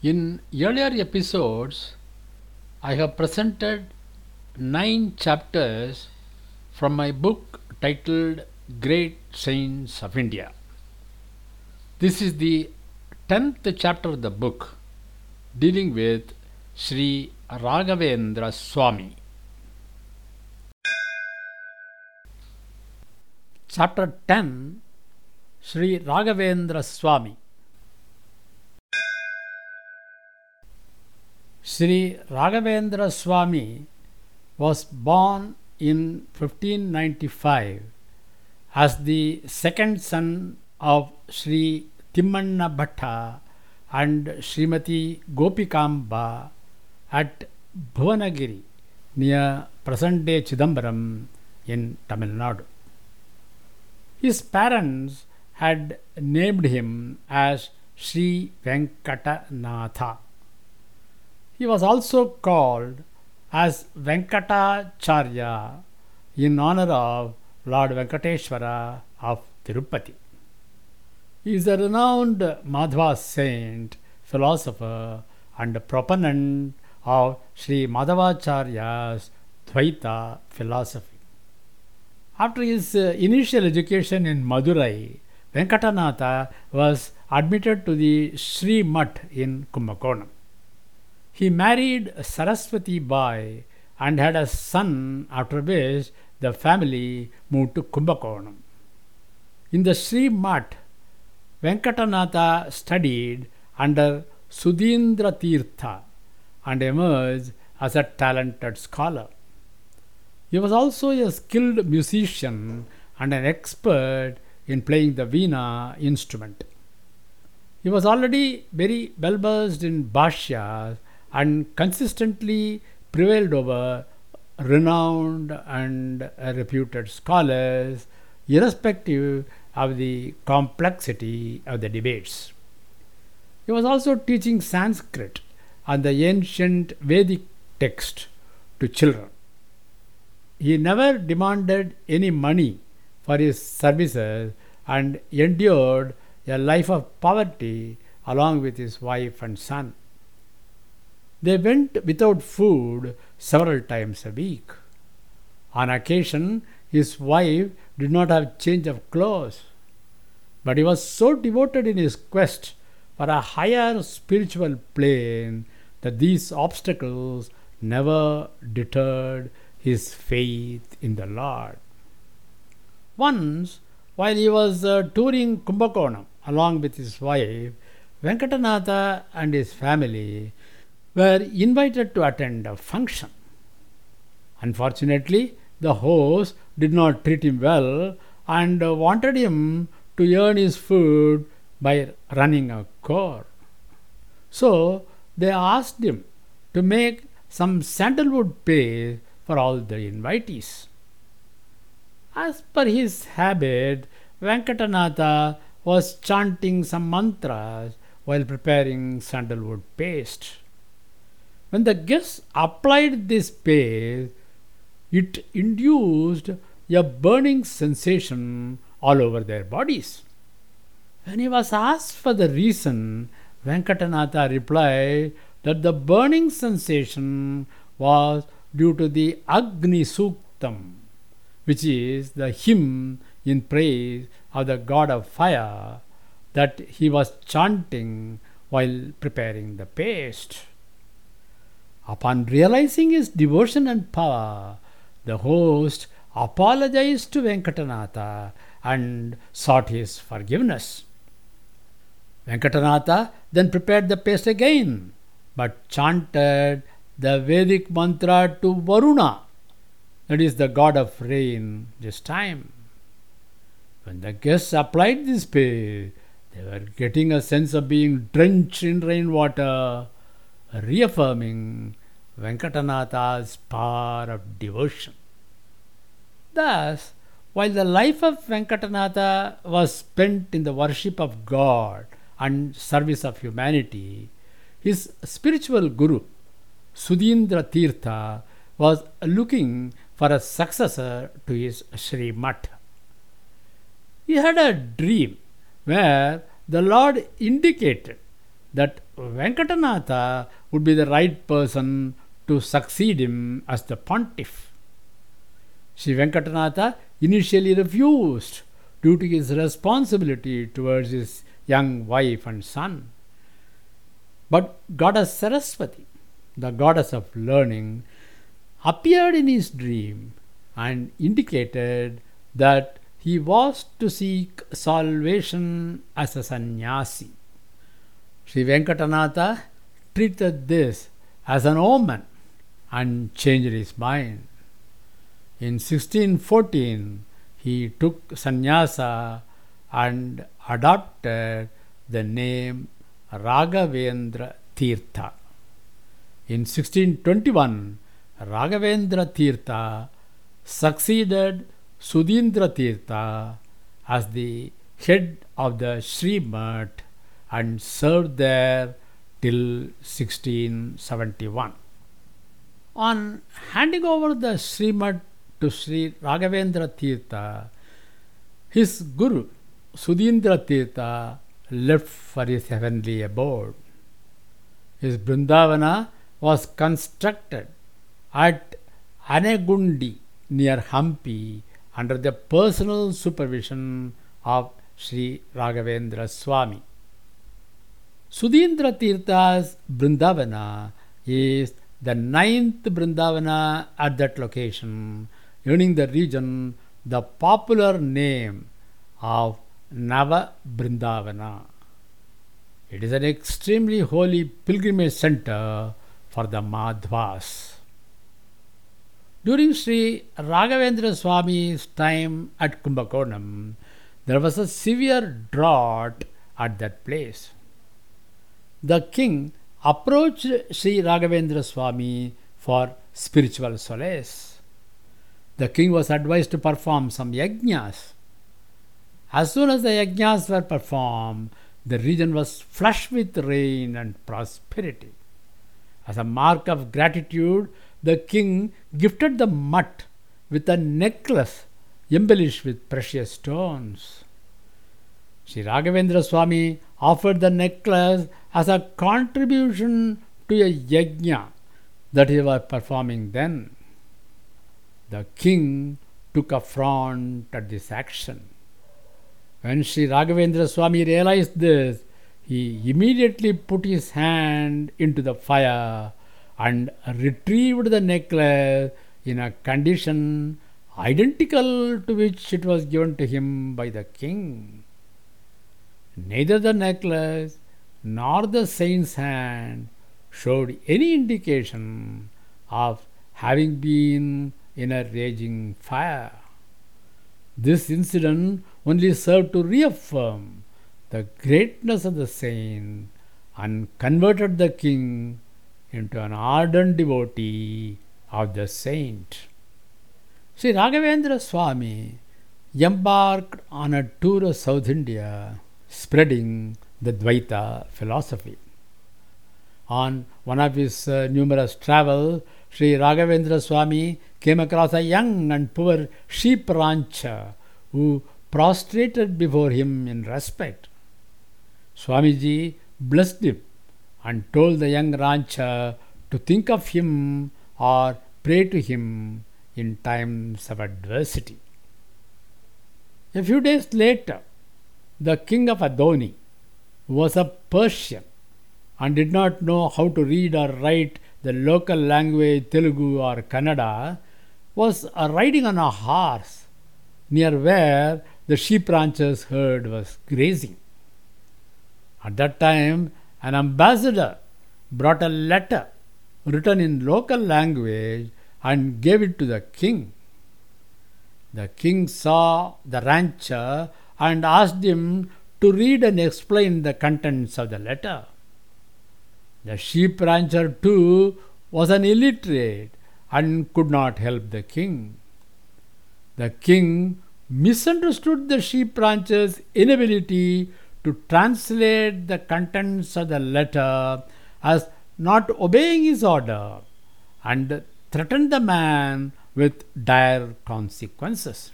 In earlier episodes, I have presented nine chapters from my book titled Great Saints of India. This is the tenth chapter of the book dealing with Sri Raghavendra Swami. Chapter 10 Sri Raghavendra Swami. Sri Raghavendra Swami was born in 1595 as the second son of Sri Timmanna Bhatta and Srimati Gopikamba at Bhuvanagiri near present day Chidambaram in Tamil Nadu. His parents had named him as Sri Venkatanatha. He was also called as Venkata Venkatacharya in honor of Lord Venkateshwara of Tirupati. He is a renowned Madhva saint, philosopher, and proponent of Sri Madhavacharya's Dvaita philosophy. After his uh, initial education in Madurai, Venkatanatha was admitted to the Sri Mutt in Kumbakonam. He married Saraswati Bai and had a son, after which the family moved to Kumbakonam. In the Sri Mutt, Venkatanatha studied under Sudhindra Tirtha and emerged as a talented scholar. He was also a skilled musician and an expert in playing the veena instrument. He was already very well versed in bhashyas and consistently prevailed over renowned and reputed scholars, irrespective of the complexity of the debates. He was also teaching Sanskrit and the ancient Vedic text to children. He never demanded any money for his services and endured a life of poverty along with his wife and son. They went without food several times a week. On occasion, his wife did not have change of clothes. But he was so devoted in his quest for a higher spiritual plane that these obstacles never deterred his faith in the Lord. Once, while he was uh, touring Kumbakonam along with his wife, Venkatanatha and his family were invited to attend a function. Unfortunately, the host did not treat him well and wanted him to earn his food by running a car. So they asked him to make some sandalwood paste for all the invitees. As per his habit, Venkatanatha was chanting some mantras while preparing sandalwood paste. When the guests applied this paste, it induced a burning sensation all over their bodies. When he was asked for the reason, Venkatanatha replied that the burning sensation was due to the Agni Suktam, which is the hymn in praise of the god of fire that he was chanting while preparing the paste. Upon realizing his devotion and power, the host apologized to Venkatanatha and sought his forgiveness. Venkatanatha then prepared the paste again, but chanted the Vedic mantra to Varuna, that is the god of rain, this time. When the guests applied this paste, they were getting a sense of being drenched in rainwater, reaffirming Venkatanatha's power of devotion. Thus, while the life of Venkatanatha was spent in the worship of God and service of humanity, his spiritual guru, Sudhindra Tirtha, was looking for a successor to his Sri Mutt. He had a dream where the Lord indicated that Venkatanatha would be the right person to succeed him as the pontiff. Sri Venkatanatha initially refused due to his responsibility towards his young wife and son. But Goddess Saraswati, the goddess of learning, appeared in his dream and indicated that he was to seek salvation as a sannyasi. Sri Venkatanatha treated this as an omen and changed his mind. In 1614, he took sannyasa and adopted the name Raghavendra Tirtha. In 1621, Raghavendra Tirtha succeeded Sudhindra Tirtha as the head of the Sri Srimad and served there till 1671. On handing over the Srimad to Sri Raghavendra Tirtha, his Guru Sudhindra Tirtha left for his heavenly abode. His Brindavana was constructed at Anegundi near Hampi under the personal supervision of Sri Raghavendra Swami. Sudhindra Tirtha's Brindavana is the ninth Brindavana at that location, earning the region the popular name of Nava Brindavana. It is an extremely holy pilgrimage center for the Madhvas. During Sri Raghavendra Swami's time at Kumbakonam, there was a severe drought at that place. The king approached Sri Raghavendra Swami for spiritual solace. The king was advised to perform some yajnas. As soon as the yajnas were performed, the region was flush with rain and prosperity. As a mark of gratitude, the king gifted the mutt with a necklace embellished with precious stones. Sri Raghavendra Swami offered the necklace as a contribution to a yajna that he was performing then. The king took affront at this action. When Sri Raghavendra Swami realized this, he immediately put his hand into the fire and retrieved the necklace in a condition identical to which it was given to him by the king. Neither the necklace nor the saint's hand showed any indication of having been in a raging fire. This incident only served to reaffirm the greatness of the saint and converted the king into an ardent devotee of the saint. Sri Raghavendra Swami embarked on a tour of South India spreading the Dvaita philosophy. On one of his uh, numerous travels, Sri Raghavendra Swami came across a young and poor sheep rancher who prostrated before him in respect. Swamiji blessed him and told the young rancher to think of him or pray to him in times of adversity. A few days later, the king of Adoni was a Persian and did not know how to read or write the local language Telugu or Kannada, was riding on a horse near where the sheep rancher's herd was grazing. At that time, an ambassador brought a letter written in local language and gave it to the king. The king saw the rancher and asked him to read and explain the contents of the letter. The sheep rancher, too, was an illiterate and could not help the king. The king misunderstood the sheep rancher's inability to translate the contents of the letter as not obeying his order and threatened the man with dire consequences.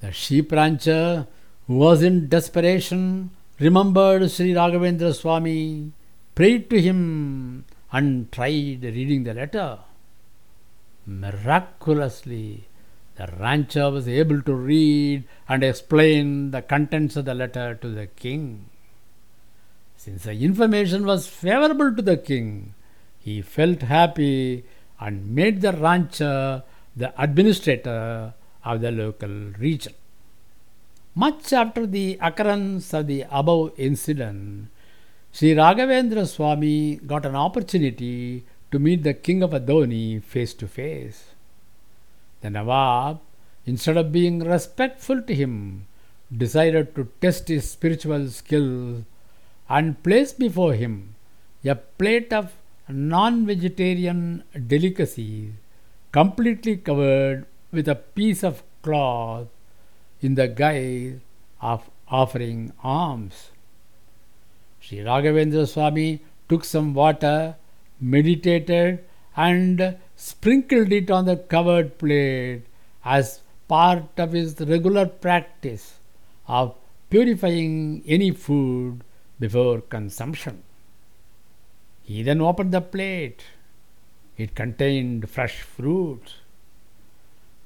The sheep rancher, who was in desperation, remembered Sri Raghavendra Swami, prayed to him, and tried reading the letter. Miraculously, the rancher was able to read and explain the contents of the letter to the king. Since the information was favorable to the king, he felt happy and made the rancher the administrator of the local region. Much after the occurrence of the above incident, Sri Raghavendra Swami got an opportunity to meet the king of Adoni face to face. The Nawab, instead of being respectful to him, decided to test his spiritual skills and placed before him a plate of non vegetarian delicacies completely covered with a piece of cloth in the guise of offering alms. Sri Raghavendra Swami took some water, meditated, and sprinkled it on the covered plate as part of his regular practice of purifying any food before consumption. He then opened the plate. It contained fresh fruits.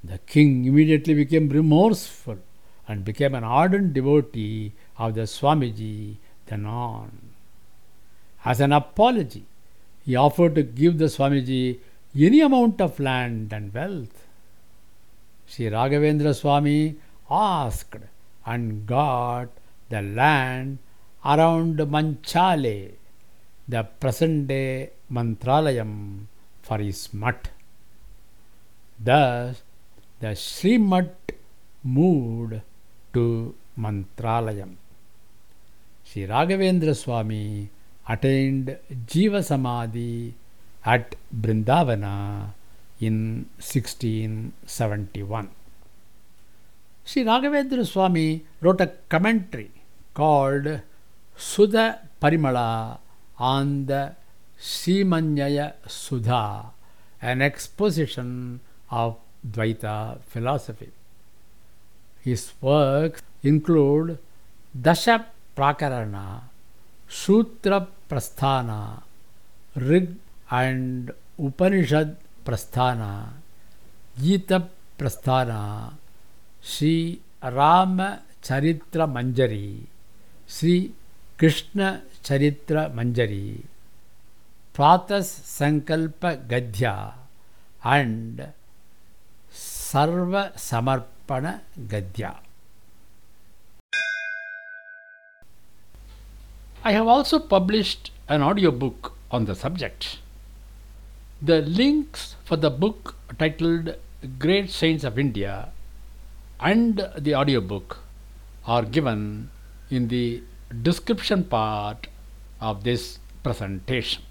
The king immediately became remorseful and became an ardent devotee of the Swamiji then on. As an apology, he offered to give the Swamiji any amount of land and wealth. Sri Raghavendra Swami asked and got the land around Manchale, the present day Mantralayam, for his mutt. Thus, the Srimat moved to Mantralayam. Sri Raghavendra Swami attained Jiva Samadhi at Brindavana in 1671. Sri Raghavendra Swami wrote a commentary called Sudha Parimala on the Sriman Nyaya Sudha, an exposition of Dvaita philosophy. His works include Dasha Prakarana, Sutra Prasthana, Rig and Upanishad Prasthana, Gita Prasthana, Sri Rama Charitra Manjari, Sri Krishna Charitra Manjari, Pratas Sankalpa Gadhya, and Sarva Samarpana Gadhya. I have also published an audiobook on the subject. The links for the book titled Great Saints of India and the audiobook are given in the description part of this presentation.